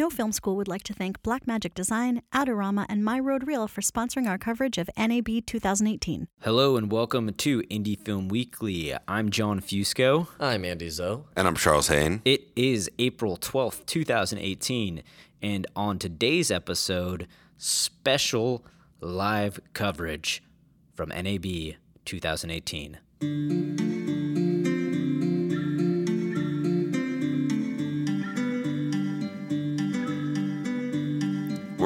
No Film School would like to thank Blackmagic Design, Adorama, and My Rode Reel for sponsoring our coverage of NAB 2018. Hello and welcome to Indie Film Weekly. I'm Jon Fusco. I'm Andy Zou. And I'm Charles Haine. It is April 12th, 2018, and on today's episode, special live coverage from NAB 2018.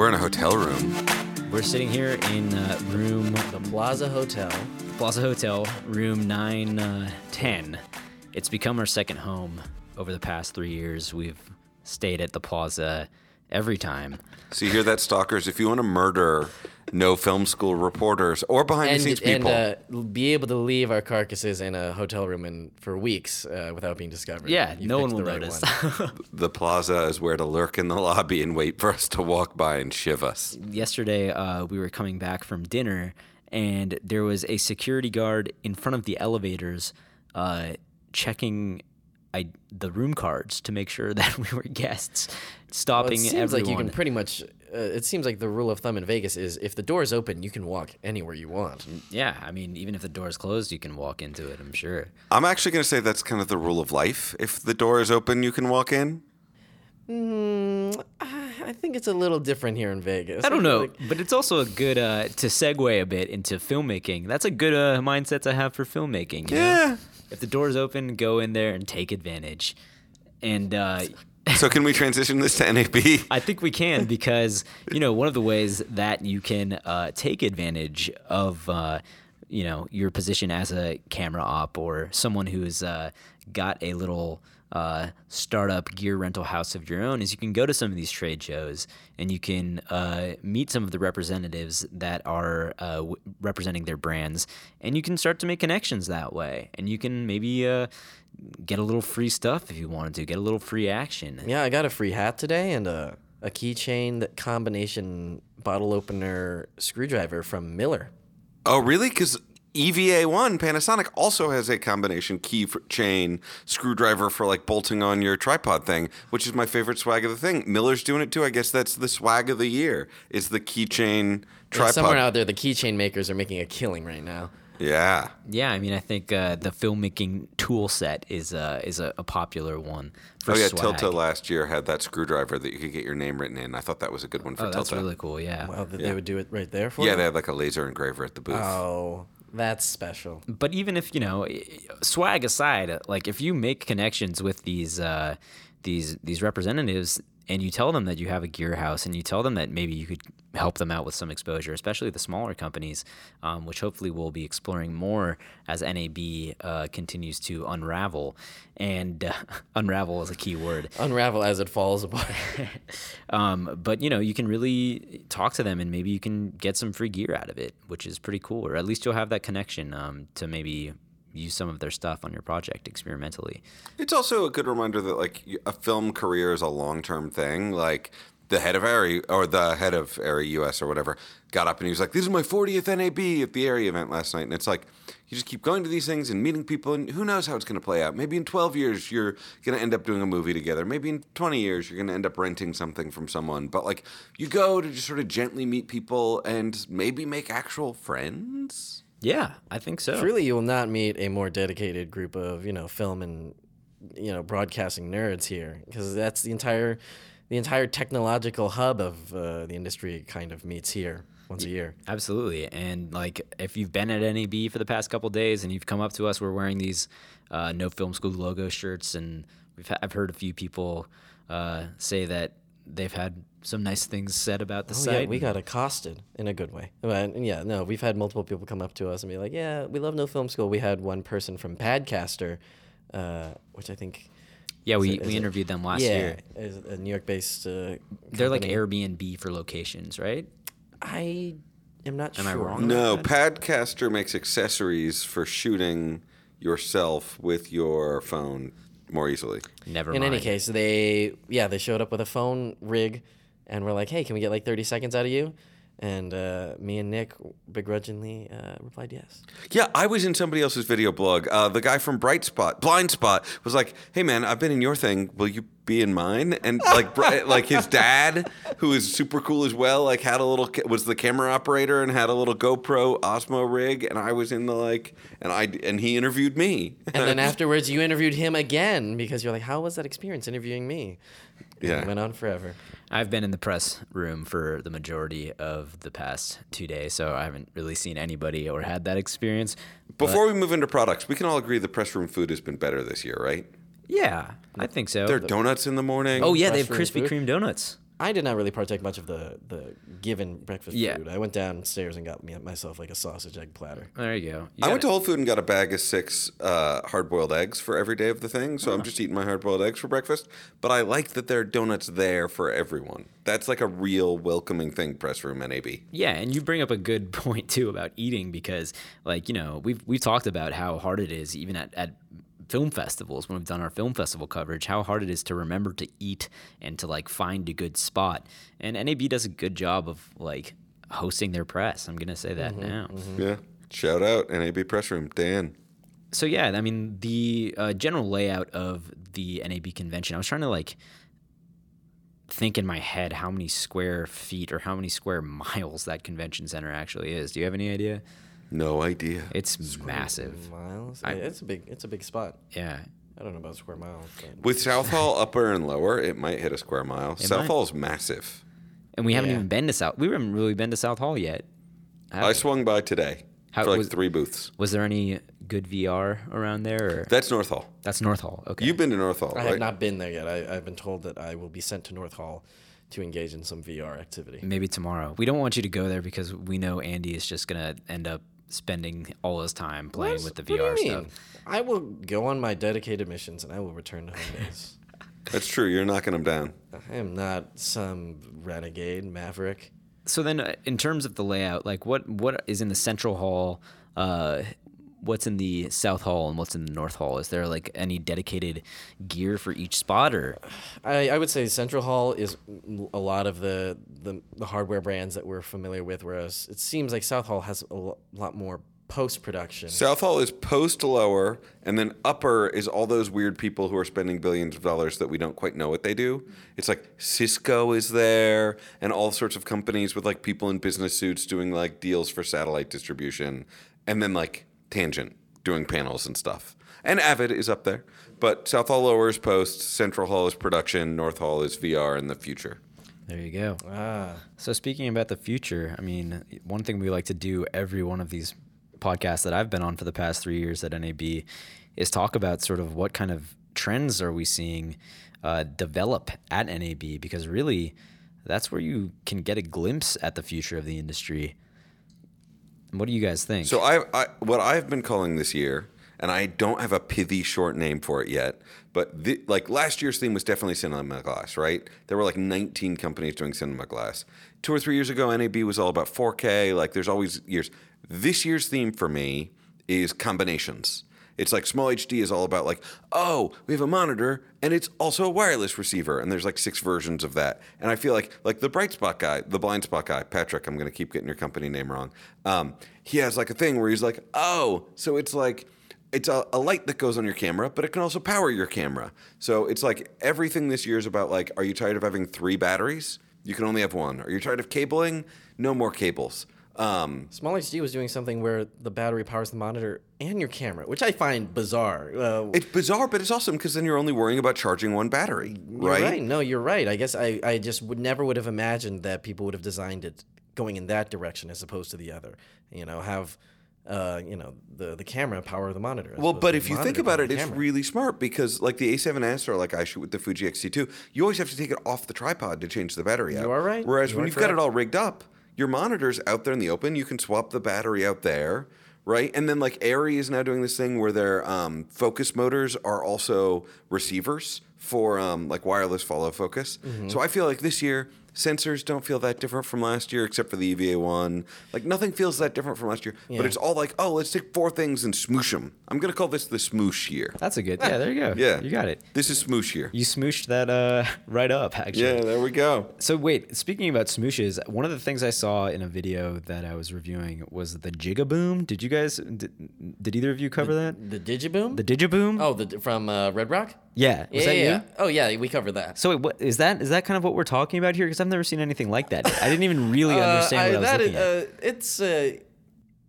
We're in a hotel room. We're sitting here in uh, room The Plaza Hotel. Plaza Hotel, room 910. It's become our second home over the past three years. We've stayed at the Plaza every time. So you hear that, stalkers? If you want to murder no film school reporters or behind the And, scenes and people, uh, be able to leave our carcasses in a hotel room in, for weeks uh, without being discovered. Yeah, You no one picked will the right notice. one. the plaza is where to lurk in the lobby and wait for us to walk by and shiv us. Yesterday, uh, we were coming back from dinner, and there was a security guard in front of the elevators uh, checking I, the room cards to make sure that we were guests, Well, stopping it seems everyone. like you can pretty much. Uh, it seems like the rule of thumb in Vegas is if the door is open, you can walk anywhere you want. yeah, I mean, even if the door is closed, you can walk into it, I'm sure. I'm actually going to say that's kind of the rule of life. If the door is open, you can walk in. Mm, I think it's a little different here in Vegas. I don't know, like- but it's also a good uh, to segue a bit into filmmaking. That's a good uh, mindset to have for filmmaking. you know? If the door's open, go in there and take advantage. And uh, So can we transition this to NAB? I think we can because you know one of the ways that you can uh, take advantage of uh, you know your position as a camera op or someone who's uh, got a little uh, startup gear rental house of your own is you can go to some of these trade shows and you can uh, meet some of the representatives that are uh, w- representing their brands and you can start to make connections that way and you can maybe uh, get a little free stuff if you wanted to get a little free action Yeah, I got a free hat today and a, a keychain that combination bottle opener screwdriver from Miller. Oh, really? Because EVA1 Panasonic also has a combination key for chain screwdriver for like bolting on your tripod thing, which is my favorite swag of the thing. Miller's doing it too. I guess that's the swag of the year. Is the keychain Yeah, tripod? somewhere out there, the keychain makers are making a killing right now. yeah. Yeah, I mean, I think uh, the filmmaking tool set is uh, is a, a popular one for Oh yeah, swag. Tilta last year had that screwdriver that you could get your name written in. I thought that was a good one for Oh, that's Tilta. really cool. Yeah, Wow, that they would do it right there for you. yeah, you? they had like a laser engraver at the booth. Oh, that's special. but even if you know, swag aside, like if you make connections with these uh, these these representatives and you tell them that you have a gear house and you tell them that maybe you could help them out with some exposure, especially the smaller companies, um, which hopefully we'll be exploring more as NAB uh, continues to unravel. And uh, unravel is a key word. Unravel as it falls apart. um, but you know, you can really talk to them, and maybe you can get some free gear out of it, which is pretty cool. Or at least you'll have that connection um, to maybe use some of their stuff on your project experimentally. It's also a good reminder that like a film career is a long term thing. Like the head of Arri or the head of Arri US or whatever got up and he was like, "This is my 40th NAB at the Arri event last night," and it's like. You just keep going to these things and meeting people, and who knows how it's going to play out. Maybe in 12 years, you're going to end up doing a movie together. Maybe in 20 years, you're going to end up renting something from someone. But like, you go to just sort of gently meet people and maybe make actual friends. Yeah, I think so. Truly, you will not meet a more dedicated group of you know film and you know broadcasting nerds here because that's the entire the entire technological hub of uh, the industry kind of meets here once a year. Absolutely. And like if you've been at NAB for the past couple days and you've come up to us, we're wearing these uh, No Film School logo shirts, and we've ha- I've heard a few people uh, say that they've had some nice things said about the Oh, site. yeah, we got accosted in a good way. But, yeah, no, we've had multiple people come up to us and be like, "Yeah, we love No Film School." We had one person from Padcaster, uh, which I think yeah, we, it- is we it- interviewed them last yeah, year. is a New York-based. Uh, They're like. Airbnb for locations, right? I am not sure. Am I wrong? No, Padcaster makes accessories for shooting yourself with your phone more easily. Never mind. In mind. any case, they yeah they showed up with a phone rig, and we're like, "Hey, can we get like thirty seconds out of you?" And uh, me and Nick begrudgingly uh, replied yes. Yeah, I was in somebody else's video blog. Uh, the guy from Bright Spot, Blind Spot, was like, "Hey man, I've been in your thing. Will you be in mine and like like his dad who is super cool as well like had a little was the camera operator and had a little GoPro Osmo rig and I was in the like and I and he interviewed me And then afterwards, you interviewed him again because you're like, "How was that experience interviewing me?" And Yeah. it went on forever. I've been in the press room for the majority of the past two days, so I haven't really seen anybody or had that experience. before we move into products we can all agree the press room food has been better this year right Yeah, I think so. there are donuts in the morning oh yeah, they have Krispy food? Kreme donuts. I did not really partake much of the the given breakfast Yeah. food. I went downstairs and got me myself like a sausage egg platter. There you go. You I got went to. Whole Food and got a bag of six uh, hard boiled eggs for every day of the thing. So I'm just eating my hard boiled eggs for breakfast. But I like that there are donuts there for everyone. That's like a real welcoming thing, Press Room NAB. Yeah, and you bring up a good point too about eating because, like, you know, we've we've talked about how hard it is even at, at film festivals when we've done our film festival coverage, how hard it is to remember to eat and to like find a good spot. And NAB does a good job of like hosting their press. I'm gonna say that now. Yeah. Shout out NAB Press Room, Dan. So yeah, I mean the uh, general layout of the NAB convention. I was trying to like think in my head how many square feet or how many square miles that convention center actually is. Do you have any idea? No idea. It's massive. Miles. Yeah, it's a big. It's a big spot. Yeah. I don't know about square miles. But With South Hall upper and lower, it might hit a square mile. South might. Hall is massive. And we haven't Yeah. even been to South. We haven't really been to South Hall yet. have I swung by today How for like was- three booths. Was there any good VR around there? Or? That's North Hall. That's North Hall. Okay. You've been to North Hall, I right? have not been there yet. I, I've been told that I will be sent to North Hall to engage in some VR activity. Maybe tomorrow. We don't want you to go there because we know Andy is just gonna end up spending all his time playing with the What do VR you mean? stuff. I will go on my dedicated missions and I will return to home base. That's true. You're knocking them down. I am not some renegade maverick. So then, uh, in terms of the layout, like what what is in the central hall? Uh, what's in the south hall and what's in the north hall? Is there like any dedicated gear for each spot, or I, I would say Central Hall is a lot of the, the, the hardware brands that we're familiar with, whereas it seems like South Hall has a lot more post production. South Hall is post lower, and then upper is all those weird people who are spending billions of dollars that we don't quite know what they do. It's like Cisco is there, and all sorts of companies with like people in business suits doing like deals for satellite distribution, and then like Tangent doing panels and stuff. And Avid is up there, but South Hall lower is post, Central Hall is production, North Hall is VR in the future. there you go. ah, So speaking about the future, I mean, one thing we like to do every one of these podcasts that I've been on for the past three years at NAB is talk about sort of what kind of trends are we seeing uh, develop at NAB because really that's where you can get a glimpse at the future of the industry. What do you guys think? So I, I what I've been calling this year, and I don't have a pithy short name for it yet, but the, like last year's theme was definitely cinema glass, right? There were like 19 companies doing cinema glass. Two or three years ago, NAB was all about 4K. Like there's always years. This year's theme for me is combinations. It's like SmallHD is all about like, oh, we have a monitor and it's also a wireless receiver, and there's like six versions of that. And I feel like like the bright spot guy, the blind spot guy, Patrick. I'm gonna keep getting your company name wrong. Um, he has like a thing where he's like, oh, so it's like it's a, a light that goes on your camera, but it can also power your camera. So it's like everything this year is about like, are you tired of having three batteries? You can only have one. Are you tired of cabling? No more cables. Um, SmallHD was doing something where the battery powers the monitor and your camera, which I find bizarre. Uh, it's bizarre, but it's awesome because then you're only worrying about charging one battery, You're right? right. No, you're right. I guess I, I just would never would have imagined that people would have designed it going in that direction as opposed to the other. You know, have uh, you know, the the camera power the monitor. Well, but if you think about it, it's camera. really smart because like the A7S or like I shoot with the Fuji X-T2, you always have to take it off the tripod to change the battery out. You are right. Whereas You when you've got it all rigged up, your monitor's out there in the open. You can swap the battery out there, right? And then like Arri is now doing this thing where their um, focus motors are also receivers for um, like wireless follow focus. Mm-hmm. So I feel like this year Sensors don't feel that different from last year, except for the EVA one. Like nothing feels that different from last year. But it's all like, oh, let's take four things and smoosh them. I'm gonna call this the smoosh year. That's a good. Yeah, there you go. Yeah, you got it. This is smoosh year. You smooshed that uh, right up, actually. Yeah, there we go. So wait, speaking about smooshes, one of the things I saw in a video that I was reviewing was the Digiboom. Did you guys? Did, did either of you cover that? The Digiboom? The Digiboom? oh, the from uh, Red Rock? yeah. Was Yeah, that yeah, you? yeah. Oh, yeah, we covered that. So wait, what is that? Is that kind of what we're talking about here? Because I've never seen anything like that. I didn't even really understand what I was that looking is- at. uh, it's, a,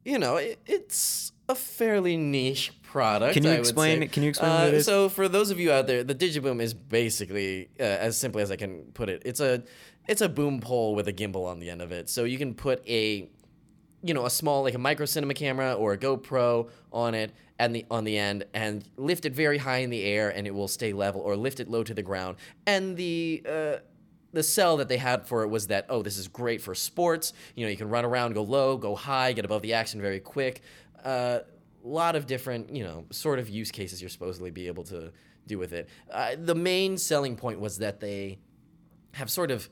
you know, it, it's a fairly niche product. Can you I would explain? Can you explain Uh, what it is? So, for those of you out there, the Digiboom is basically, uh, as simply as I can put it, it's a it's a boom pole with a gimbal on the end of it. So you can put a you know, a small like a micro cinema camera or a GoPro on it and the on the end and lift it very high in the air and it will stay level or lift it low to the ground. And the uh the sell that they had for it was that oh this is great for sports. You know you can run around go low go high get above the action very quick. A uh, lot of different you know sort of use cases you're supposedly be able to do with it. Uh, the main selling point was that they have sort of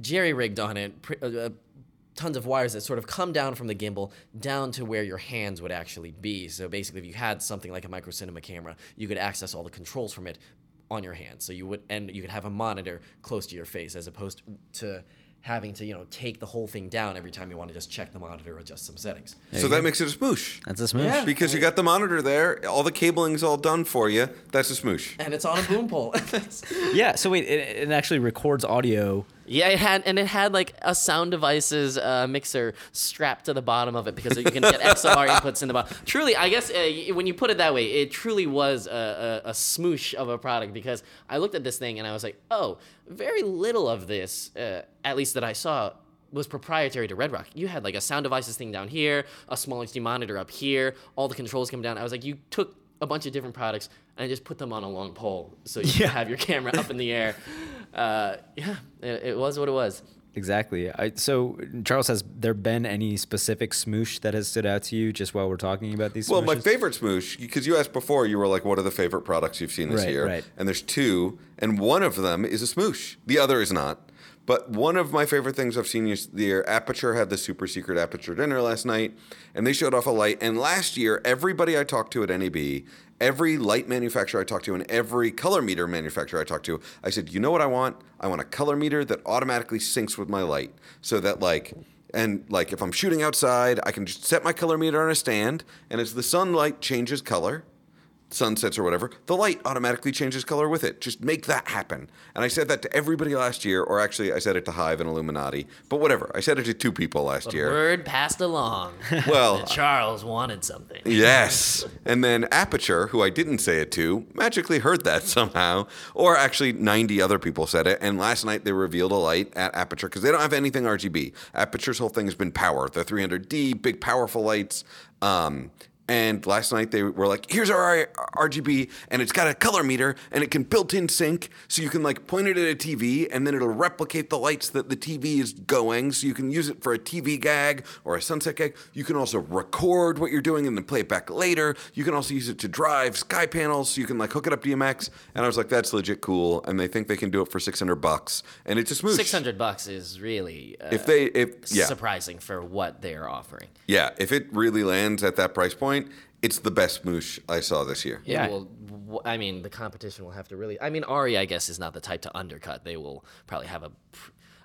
jerry rigged on it pr- uh, uh, tons of wires that sort of come down from the gimbal down to where your hands would actually be. So basically, if you had something like a micro cinema camera, you could access all the controls from it on your hand. So you would and you could have a monitor close to your face as opposed to having to you know take the whole thing down every time you want to just check the monitor or adjust some settings. so that makes it a smoosh. That's a smoosh. Yeah. Because you got the monitor there, all the cabling's all done for you. That's a smoosh. And it's on a boom pole. Yeah. So wait, it, it actually records audio. Yeah, it had and it had like a sound devices uh, mixer strapped to the bottom of it because you can get XLR inputs in the bottom. Truly, I guess uh, when you put it that way, it truly was a, a, a smoosh of a product because I looked at this thing and I was like, oh, very little of this, uh, at least that I saw. Was proprietary to Red Rock. You had like a sound devices thing down here, a SmallHD monitor up here, all the controls come down. I was like, you took a bunch of different products and just put them on a long pole so you Yeah. have your camera up in the air. Uh, yeah, it, it was what it was. Exactly. I, so Charles, has there been any specific smoosh that has stood out to you just while we're talking about these? Well, my smooshes? favorite smoosh, because you asked before, you were like, what are the favorite products you've seen this Right, year? right. And there's two, and one of them is a smoosh. The other is not. But one of my favorite things I've seen this year, Aputure had the super secret Aputure dinner last night, and they showed off a light. And last year, everybody I talked to at NAB, every light manufacturer I talked to, and every color meter manufacturer I talked to, I said, you know what I want? I want a color meter that automatically syncs with my light, so that like and like if I'm shooting outside, I can just set my color meter on a stand, and as the sunlight changes color, sunsets or whatever, the light automatically changes color with it. Just make that happen. And I said that to everybody last year, or actually I said it to Hive and Illuminati, but whatever. I said it to two people last year. Word passed along. Well, Charles wanted something. Yes. And then Aputure, who I didn't say it to, magically heard that somehow. Or actually, 90 other people said it. And last night they revealed a light at Aputure because they don't have anything RGB. Aputure's whole thing has been power. The 300D, big, powerful lights. Um, and last night they were like, here's our RGB, and it's got a color meter, and it can built in sync. So you can like point it at a TV, and then it'll replicate the lights that the TV is going. So you can use it for a TV gag or a sunset gag. You can also record what you're doing and then play it back later. You can also use it to drive sky panels, so you can like hook it up to DMX. And I was like, that's legit cool. And they think they can do it for 600 bucks, and it's a smooth. Six hundred bucks is really uh, If they, if yeah, surprising for what they're offering. yeah, if it really lands at that price point, it's the best smoosh I saw this year. Yeah. Well, I mean, the competition will have to really. I mean, Arri, I guess, is not the type to undercut. They will probably have a.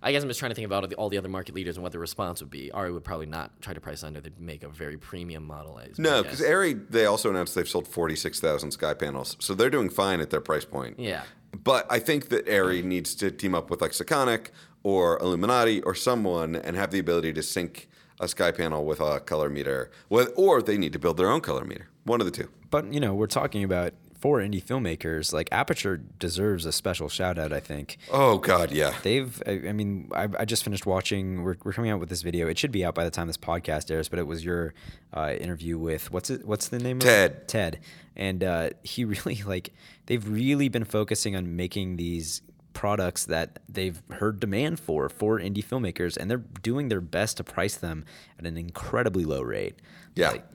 I guess I'm just trying to think about all the, other market leaders and what the response would be. Arri would probably not try to price under. They'd make a very premium model. I No, because Arri, they also announced they've sold 46,000 Sky panels. So they're doing fine at their price point. Yeah. But I think that Arri needs to team up with like Sekonic or Illuminati or someone and have the ability to sync a Sky panel with a color meter. With, or they need to build their own color meter. One of the two. But you know, we're talking about for indie filmmakers. Like Aputure deserves a special shout out. I think Oh, God, yeah. they've. I, I mean, I, I just finished watching. We're, we're coming out with this video. It should be out by the time this podcast airs. But it was your uh, interview with what's it? What's the name? Ted. Of it? Ted. And uh, he really like. They've really been focusing on making these products that they've heard demand for for indie filmmakers and they're doing their best to price them at an incredibly low rate Yeah. Like,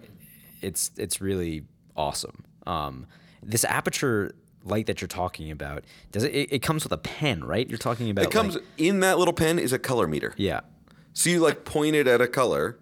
it's it's really awesome. Um, this Aputure light that you're talking about, does it, it? It comes with a pen, right? You're talking about. It comes like- in that little pen is a color meter. yeah. So you like point it at a color,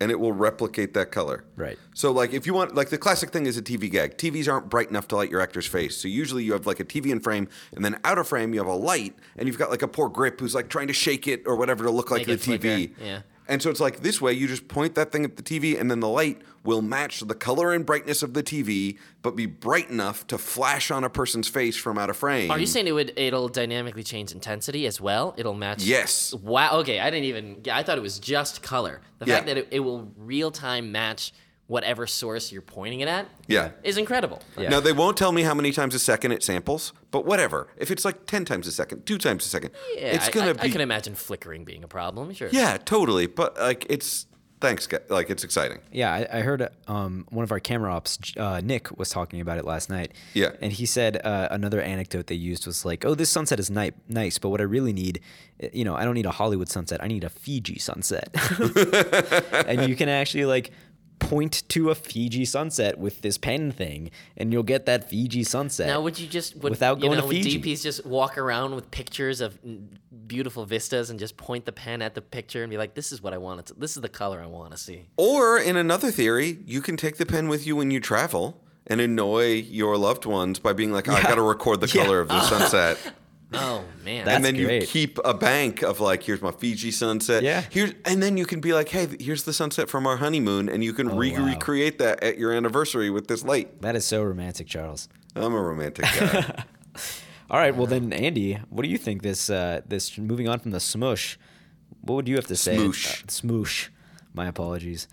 and it will replicate that color. Right. So like if you want like the classic thing is a TV gag. TVs aren't bright enough to light your actor's face. So usually you have like a TV in frame, and then out of frame you have a light, and you've got like a poor grip who's like trying to shake it or whatever to look like Make the TV. flicker, yeah. And so it's like this way you just point that thing at the TV, and then the light will match the color and brightness of the TV, but be bright enough to flash on a person's face from out of frame. Are you saying it would it'll dynamically change intensity as well? It'll match. Yes. Wow. Okay, I didn't even. I thought it was just color. The Yeah. fact that it, it will real time match whatever source you're pointing it at. Yeah. Is incredible. Yeah. Now they won't tell me how many times a second it samples, but whatever. If it's like ten times a second, two times a second, Yeah, it's gonna I, be. I can imagine flickering being a problem. Sure. yeah, totally. But like it's thanks, guy- like it's exciting. Yeah, I, I heard um, one of our camera ops, uh, Nick, was talking about it last night. Yeah. and he said uh, another anecdote they used was like, "Oh, this sunset is ni- nice, but what I really need, uh, you know, I don't need a Hollywood sunset. I need a Fiji sunset." and you can actually like point to a Fiji sunset with this pen thing, and you'll get that Fiji sunset. Now, would you just would, Without you going know, to would Fiji. DPs just walk around with pictures of beautiful vistas and just point the pen at the picture and be like, "This is what I want to. This is the color I want to see." Or in another theory, you can take the pen with you when you travel and annoy your loved ones by being like, "I got to record the Yeah. color of the sunset." Oh man. That's and then you keep a bank of like, here's my Fiji sunset. Yeah. Here's and then you can be like, hey, here's the sunset from our honeymoon, and you can re- Oh, wow. recreate that at your anniversary with this light. that is so romantic, Charles. I'm a romantic guy. All right, well then, Andy, what do you think this uh, this moving on from the smush? What would you have to say? Smoosh. Uh, smoosh. My apologies.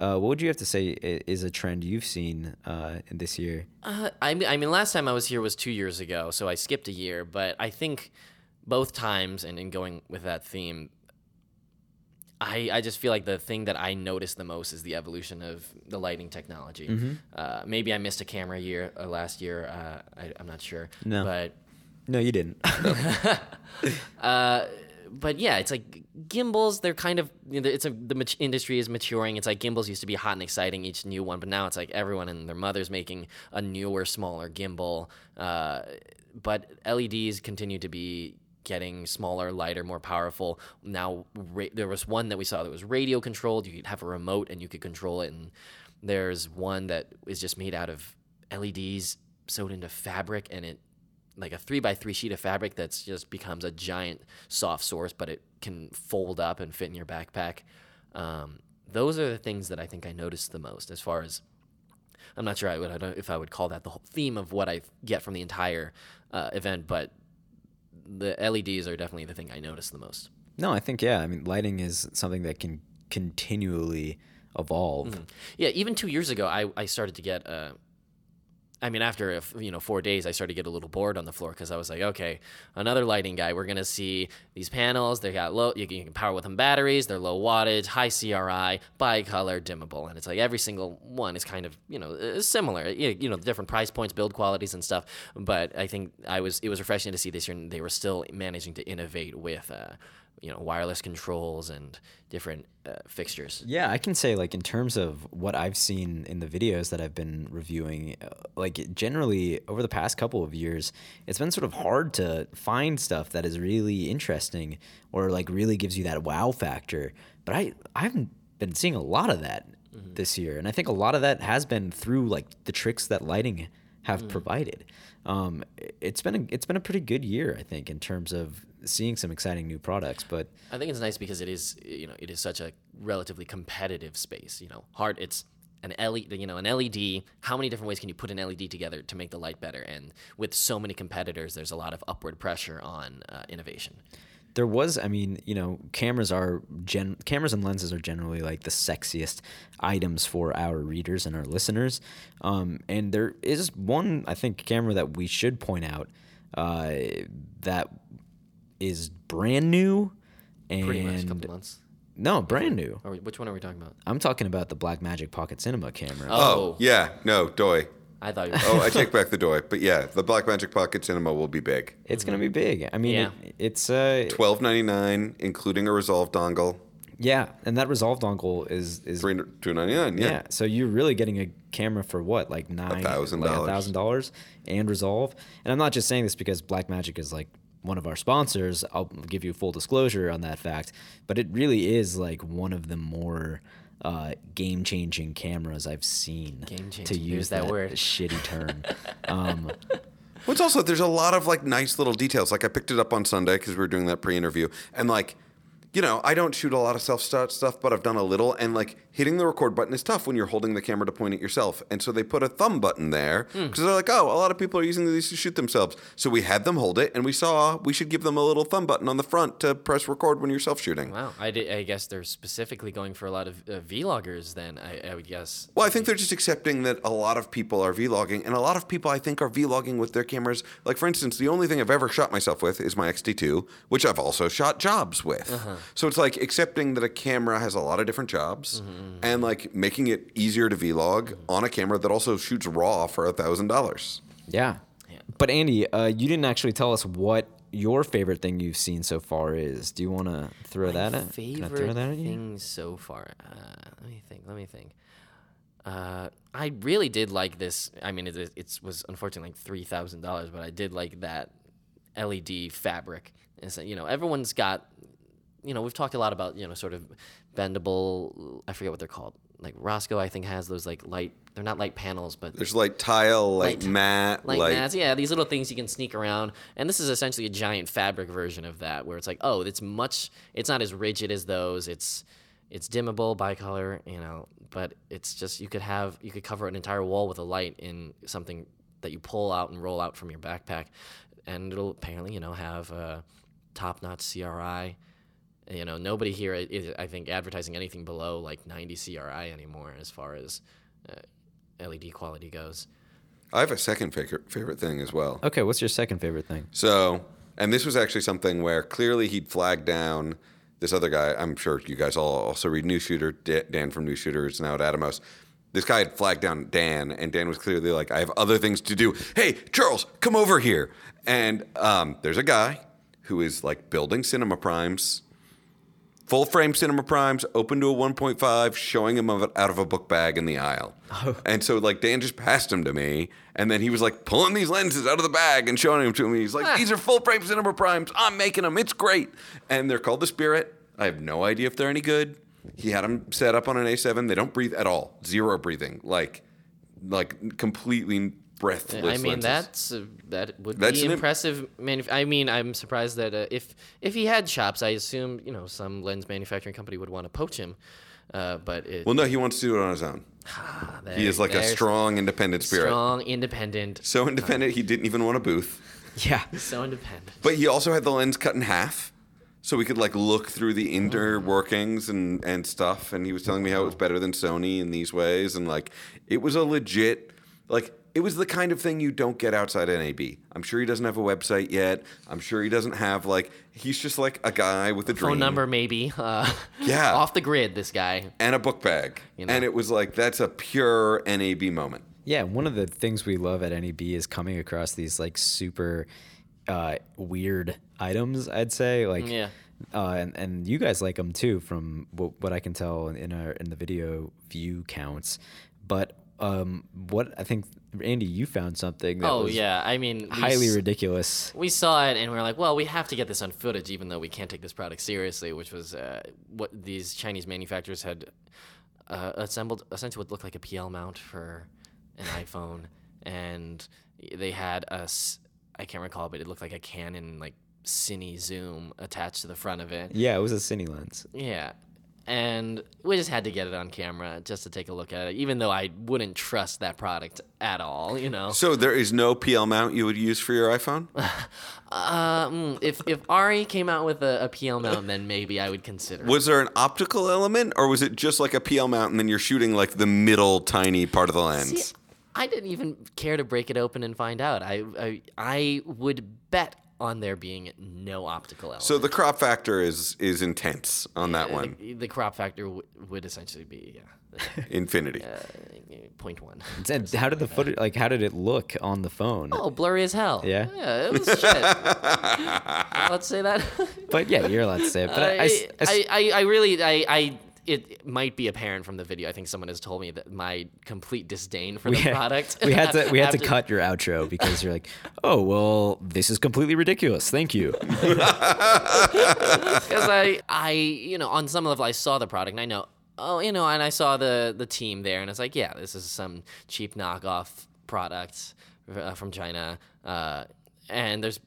Uh, what would you have to say is a trend you've seen uh, in this year? Uh, I mean, I mean, last time I was here was two years ago, so I skipped a year. But I think both times, and in going with that theme, I I just feel like the thing that I noticed the most is the evolution of the lighting technology. Mm-hmm. Uh, maybe I missed a camera year uh, last year. Uh, I, I'm not sure. No. but No, you didn't. but yeah, it's like gimbals. They're kind of you know, it's a the mat- industry is maturing. It's like gimbals used to be hot and exciting, each new one, but now it's like everyone and their mother's making a newer, smaller gimbal. Uh, but LEDs continue to be getting smaller, lighter, more powerful. Now ra- there was one that we saw that was radio controlled. You could have a remote and you could control it. And there's one that is just made out of LEDs sewed into fabric, and it like a three by three sheet of fabric that's just becomes a giant soft source, but it can fold up and fit in your backpack. Um, those are the things that I think I noticed the most as far as I'm not sure I would I don't, if I would call that the whole theme of what I get from the entire uh, event, but the LEDs are definitely the thing I noticed the most. no, I think yeah. I mean, lighting is something that can continually evolve. Yeah, even two years ago, I, I started to get. Uh, I mean, after you know four days, I started to get a little bored on the floor because I was like, okay, another lighting guy. We're gonna see these panels. They got low. You can, power with them batteries. They're low wattage, high CRI, bicolor, dimmable, and it's like every single one is kind of you know uh, similar. You know, different price points, build qualities, and stuff. But I think I was it was refreshing to see this year and they were still managing to innovate with. Uh, you know, wireless controls and different uh, fixtures. Yeah, I can say like in terms of what I've seen in the videos that I've been reviewing, uh, like generally over the past couple of years, it's been sort of hard to find stuff that is really interesting or like really gives you that wow factor. But I I've been seeing a lot of that this year, and I think a lot of that has been through like the tricks that lighting have provided. Um, it's been a, it's been a pretty good year, I think, in terms of seeing some exciting new products. But I think it's nice because it is you know it is such a relatively competitive space. You know, hard it's an LED, you know, an LED. How many different ways can you put an LED together to make the light better? And with so many competitors, there's a lot of upward pressure on uh, innovation. There was i mean you know cameras are gen cameras and lenses are generally like the sexiest items for our readers and our listeners um, and there is one i think camera that we should point out uh, that is brand new and Pretty much a couple months. no brand new Or which one are we talking about? i'm talking about the Blackmagic pocket cinema camera Oh. oh yeah, no doy. I thought you were. Oh, I take back the doy. But yeah, the Blackmagic Pocket Cinema will be big. it's gonna be big i mean Yeah. it, it's uh Twelve ninety nine, including a Resolve dongle. Yeah, and that Resolve dongle is is Three two ninety nine. yeah. Yeah. So you're really getting a camera for what, like nine thousand like dollars. thousand dollars and Resolve. And I'm not just saying this because Blackmagic is like one of our sponsors. I'll give you full disclosure on that fact, but it really is like one of the more uh, game-changing cameras I've seen. To use there's that word. shitty term. um, Well, it's also there's a lot of like nice little details. Like I picked it up on Sunday because we were doing that pre-interview, and like, you know, I don't shoot a lot of self-start stuff, but I've done a little, and like hitting the record button is tough when you're holding the camera to point at yourself. And so they put a thumb button there hmm. because they're like, oh, a lot of people are using these to shoot themselves. So we had them hold it, and we saw we should give them a little thumb button on the front to press record when you're self-shooting. Wow, I, di- I guess they're specifically going for a lot of uh, vloggers. Then I, I would guess. Well, I think they're just accepting that a lot of people are vlogging, and a lot of people I think are vlogging with their cameras. Like, for instance, the only thing I've ever shot myself with is my XT2, which I've also shot jobs with. Uh-huh. So it's like accepting that a camera has a lot of different jobs, mm-hmm. And like making it easier to vlog on a camera that also shoots raw for a thousand dollars. yeah. But Andy, uh, you didn't actually tell us what your favorite thing you've seen so far is. Do you want to throw that at? Can throw favorite that at you? thing so far. Uh, let me think. Let me think. Uh, I really did like this. I mean, it, it was unfortunately like three thousand dollars, but I did like that LED fabric. And so, you know, everyone's got. You know, we've talked a lot about you know sort of bendable. I forget what they're called. Like Rosco, I think has those like light. They're not light panels, but There's like tile, like Light- like, like, mats. Yeah, these little things you can sneak around, and this is essentially a giant fabric version of that, where it's like, oh, it's much. It's not as rigid as those. It's it's dimmable, bicolor, you know, but it's just you could have you could cover an entire wall with a light in something that you pull out and roll out from your backpack, and it'll apparently you know have a top-notch CRI. You know, nobody here is, I think, advertising anything below like 90 CRI anymore as far as uh, LED quality goes. I have a second favorite favorite thing as well. Okay, what's your second favorite thing? So, and this was actually something where clearly he'd flagged down this other guy. I'm sure you guys all also read Newsshooter. Dan from Newsshooter is now at Atomos. This guy had flagged down Dan, and Dan was clearly like, I have other things to do. Hey, Charles, come over here. And um, there's a guy who is like building cinema primes, full frame cinema primes, open to a 1.5, showing him out of a book bag in the aisle. Oh. And so like Dan just passed him to me, and then he was like pulling these lenses out of the bag and showing them to me. He's like, ah. "These are full frame cinema primes. I'm making them. It's great." And they're called the Spirit. I have no idea if they're any good. He had them set up on an A7. They don't breathe at all. Zero breathing. Like, like completely breathless. I mean, lenses. that's uh, that would That's be impressive. Manuf- I mean, I'm surprised that uh, if if he had shops, I assume you know some lens manufacturing company would want to poach him. Uh, but it, Well, no, he wants to do it on his own. there- He is like a strong, independent spirit. strong, independent, So independent, he didn't even want a booth. Yeah. so independent. But he also had the lens cut in half, so we could like look through the inner Oh. workings and and stuff. And he was telling me how it was better than Sony in these ways, and like it was a legit like. It was the kind of thing you don't get outside NAB. I'm sure he doesn't have a website yet. I'm sure he doesn't have like he's just like a guy with a dream Phone number, maybe. Uh, Yeah. off the grid. This guy. and a book bag. You know. And it was like that's a pure NAB moment. Yeah, one of the things we love at NAB is coming across these like super uh, weird items. I'd say like Yeah. uh, and and you guys like them too, from what, what I can tell in our in the video view counts. But um, what I think Andy, you found something that Oh was yeah, I mean, highly s- ridiculous. we saw it and we are like, well, we have to get this on footage, even though we can't take this product seriously. Which was uh, what these Chinese manufacturers had uh, assembled, essentially what looked like a PL mount for an iPhone, and they had a, s- I can't recall, but it looked like a Canon like Cine Zoom attached to the front of it. Yeah, it was a cine lens. Yeah. And we just had to get it on camera just to take a look at it, even though I wouldn't trust that product at all, you know. So there is no PL mount you would use for your iPhone. Um, if if Arri came out with a, a PL mount, then maybe I would consider. Was there an optical element, or was it just like a PL mount, and then you're shooting like the middle tiny part of the lens? See, I didn't even care to break it open and find out. I I, I would bet on there being no optical element. So the crop factor is is intense on that one. The, the crop factor w- would essentially be yeah, Infinity. uh, point one. And how did the footage like how did it look on the phone? Oh, blurry as hell. Yeah? yeah, it was shit. Let's say that. But yeah, you're allowed to say it. But I really, I, really I, it might be apparent from the video. I think someone has told me that my complete disdain for the had- product. we had to we had to cut your outro because you're like, oh well, this is completely ridiculous. Thank you. because I, I, you know, on some level, I saw the product and I know, oh, you know, and I saw the the team there, and it's like, yeah, this is some cheap knockoff product uh, from China, uh, and there's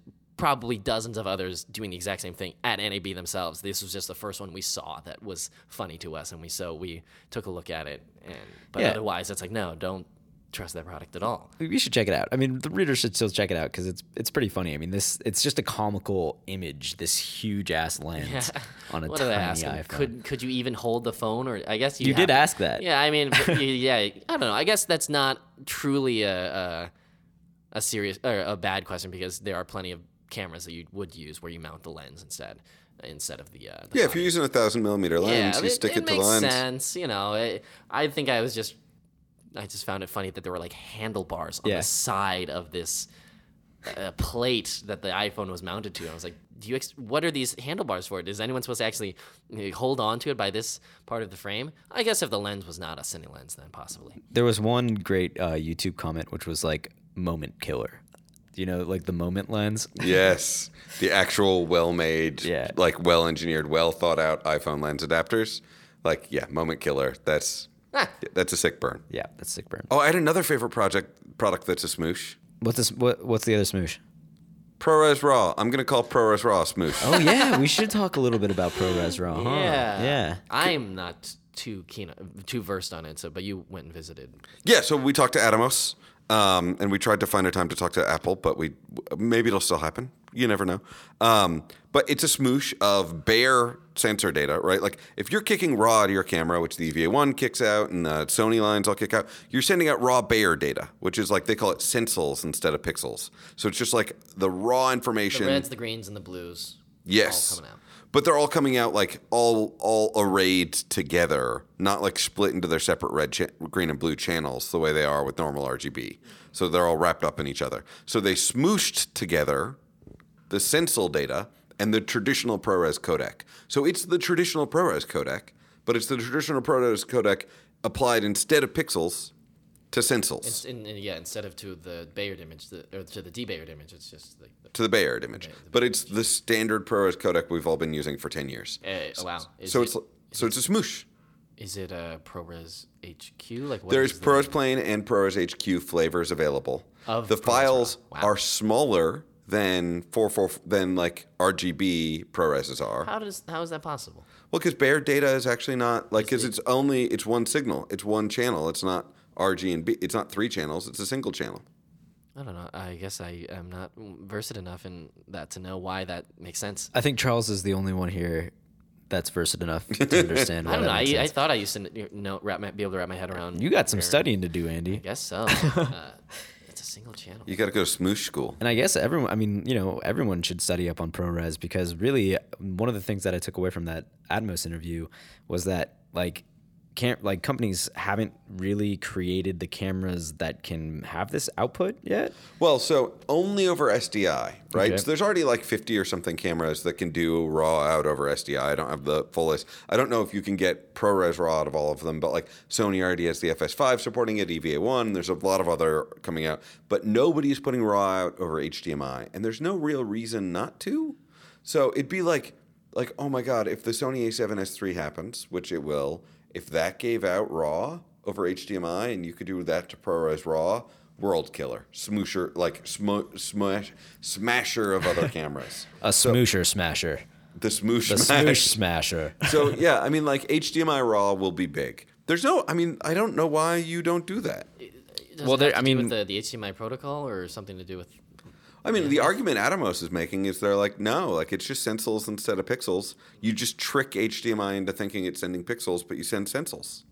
probably dozens of others doing the exact same thing at NAB themselves. This was just the first one we saw that was funny to us, and we so we took a look at it, and but Yeah. otherwise, it's like, no, don't trust that product at all. You should check it out. I mean, the reader should still check it out because it's it's pretty funny. I mean, this it's just a comical image. This huge ass lens on a What tiny iPhone. Could could you even hold the phone? Or I guess you, You did to- ask that. Yeah, I mean, yeah, I don't know. I guess that's not truly a a, a serious or a bad question because there are plenty of cameras that you would use where you mount the lens instead instead of the. Uh, the yeah, if you're using a thousand millimeter lens, you it, stick it, it to the makes lens. sense. You know, it, I think I was just, I just found it funny that there were like handlebars on Yeah. the side of this uh, plate that the iPhone was mounted to. And I was like, do you? Ex- what are these handlebars for? Is anyone supposed to actually uh, hold on to it by this part of the frame? I guess if the lens was not a cine lens, then possibly. There was one great uh, YouTube comment which was like moment killer. You know, like the moment lens. Yes, the actual well-made, Yeah. like well-engineered, well thought out iPhone lens adapters. Like, yeah, moment killer. That's Ah. that's a sick burn. Yeah, that's sick burn. Oh, I had another favorite project product that's a smoosh. What's this? What, what's the other smoosh? ProRes RAW. I'm gonna call ProRes RAW a smoosh. Oh yeah, we should talk a little bit about ProRes RAW. Huh? Yeah, yeah. I'm not too keen, too versed on it. So, but you went and visited. Yeah, so we talked to Atomos, um, and we tried to find a time to talk to Apple, but we maybe it'll still happen. You never know. Um, but it's a smoosh of Bayer sensor data, right? Like if you're kicking raw out of your camera, which the EVA1 kicks out and the Sony lines all kick out, you're sending out raw Bayer data, which is like they call it sensels instead of pixels. So it's just like the raw information. The reds, the greens, and the blues. Yes. all coming out. But they're all coming out like all all arrayed together, not like split into their separate red, cha- green, and blue channels the way they are with normal RGB. So they're all wrapped up in each other. So they smooshed together the Sensel data and the traditional ProRes codec. So it's the traditional ProRes codec, but it's the traditional ProRes codec applied instead of pixels to Sensils, It's in, in- yeah, instead of to the Bayer image, the, or to the debayered image, it's just like, the, to the Bayer image. But it's the standard ProRes codec we've all been using for 10 years. uh, wow. Is So it, it's so it's a smoosh. is it a ProRes HQ? Like There's the- ProRes Plain and ProRes HQ flavors available. Of the ProRes files Wow. are smaller than four four than like RGB ProRes are. How does how is that possible? Well, because Bayer data is actually not like because it's only it's one signal, it's one channel. It's not RG and B. It's not three channels. It's a single channel. I don't know. I guess I am not versed enough in that to know why that makes sense. I think Charles is the only one here that's versed enough to understand. I why don't know. that I, makes I sense. thought I used to know wrap my, be able to wrap my head around. you got some where- studying to do, Andy. I guess so. uh, it's a single channel. You got to go to smoosh school. And I guess everyone, I mean, you know, everyone should study up on ProRes because really one of the things that I took away from that Atomos interview was that like can't like companies haven't really created the cameras that can have this output yet. Well, so only over SDI, right? Okay. So there's already like 50 or something cameras that can do RAW out over SDI. I don't have the full list. I don't know if you can get ProRes RAW out of all of them, but like Sony already has the FS5 supporting it, EVA1. There's a lot of other coming out, but nobody's putting RAW out over HDMI, and there's no real reason not to. So it'd be like, like oh my god, if the Sony A7S III happens, which it will, if that gave out RAW over HDMI and you could do that to ProRes RAW, world killer, smoosher, like sm- smash, smasher of other cameras. A smoosher smasher. The smoosh The smash. smoosh smasher. So yeah, I mean, like HDMI RAW will be big. There's no, I mean, I don't know why you don't do that. Does Well, there- have to I do mean- with the, the HDMI protocol or something to do with. I mean, the argument Atomos is making is they're like, no, like it's just sensels instead of pixels. You just trick HDMI into thinking it's sending pixels, but you send sensels.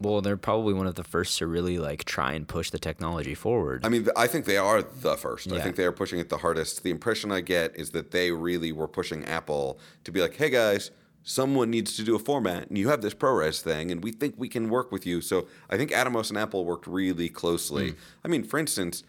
Well, they're probably one of the first to really like try and push the technology forward. I mean, I think they are the first. I think they are pushing it the hardest. The impression I get is that they really were pushing Apple to be like, hey guys, someone needs to do a format, and you have this ProRes thing, and we think we can work with you. So I think Atomos and Apple worked really Hmm. closely. I mean, for instance,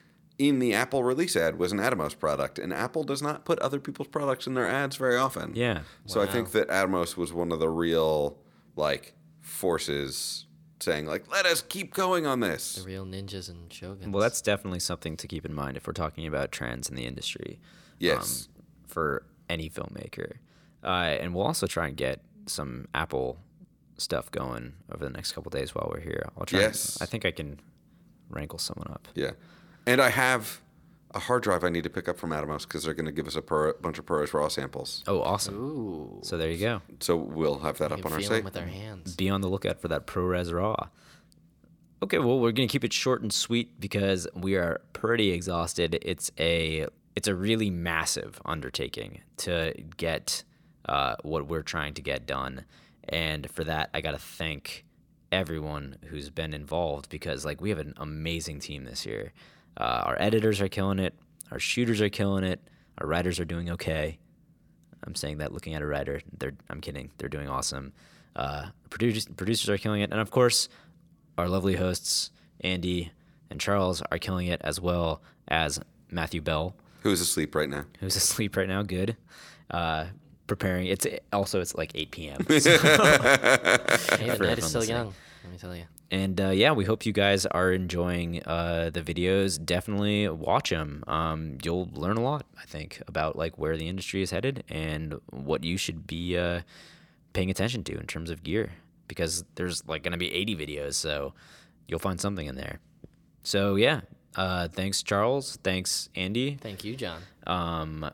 in the Apple release ad was an Atomos product, and Apple does not put other people's products in their ads very often. Yeah. So I think that Atomos was one of the real like forces saying like, let us keep going on this. The real ninjas and shoguns. well, that's definitely something to keep in mind if we're talking about trends in the industry. Yes. um, for any filmmaker. Uh, and we'll also try and get some Apple stuff going over the next couple days while we're here. I'll try. and- Yes. I think I can wrangle someone up. Yeah, and I have a hard drive I need to pick up from Atomos because they're going to give us a pro- bunch of ProRes raw samples. Oh, awesome. Ooh. So there you go. So we'll have that we up on our site. them with our hands. Be on the lookout for that ProRes RAW. Okay, well, we're gonna keep it short and sweet because we are pretty exhausted. It's a it's a really massive undertaking to get uh, what we're trying to get done, and for that, I gotta thank everyone who's been involved because like we have an amazing team this year. Uh, our editors are killing it. Our shooters are killing it. Our writers are doing okay. I'm saying that looking at a writer. They're I'm kidding. They're doing awesome. Uh, producers producers are killing it, and of course, our lovely hosts Andy and Charles are killing it as well as Matthew Bell, Who's asleep right now? who's asleep right now. Good. Uh, preparing. It's also it's like 8 p.m. so- Hey, the night is still young. Let me tell you. And uh, yeah, we hope you guys are enjoying uh, the videos. Definitely watch them. Um, you'll learn a lot, I think, about like where the industry is headed and what you should be uh, paying attention to in terms of gear. Because there's like going to be 80 videos, so you'll find something in there. So yeah, uh, thanks Charles. Thanks Andy. Thank you, Jon. Um,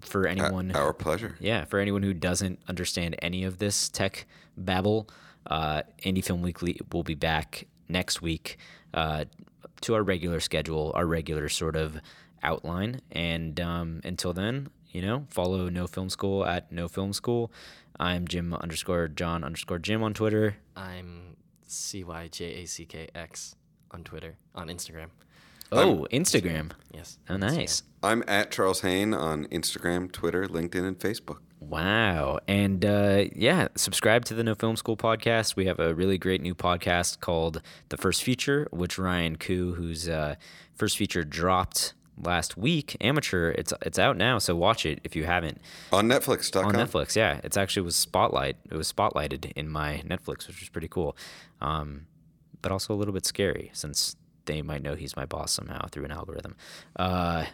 for anyone Our pleasure. yeah, for anyone who doesn't understand any of this tech babble, uh, Indie Film Weekly will be back next week uh, to our regular schedule, our regular sort of outline. And um, until then, you know, follow No Film School at No Film School. I'm Jim underscore John underscore Jim on Twitter. I'm C Y J A C K X on Twitter, on Instagram. Oh, Instagram. Yes. Oh, nice. I'm at Charles Haine on Instagram, Twitter, LinkedIn, and Facebook. Wow. And uh, yeah, subscribe to the No Film School podcast. We have a really great new podcast called The First Feature, which Ryan Koo, whose uh, first feature dropped last week, amateur, it's it's out now, so watch it if you haven't. On Netflix.com. On Netflix, yeah. It's actually was spotlight. It was spotlighted in my Netflix, which was pretty cool. Um, but also a little bit scary since they might know he's my boss somehow through an algorithm. Uh,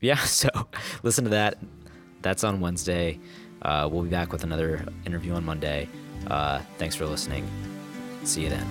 yeah, so listen to that. That's on Wednesday. Uh, we'll be back with another interview on Monday. Uh, thanks for listening. See you then.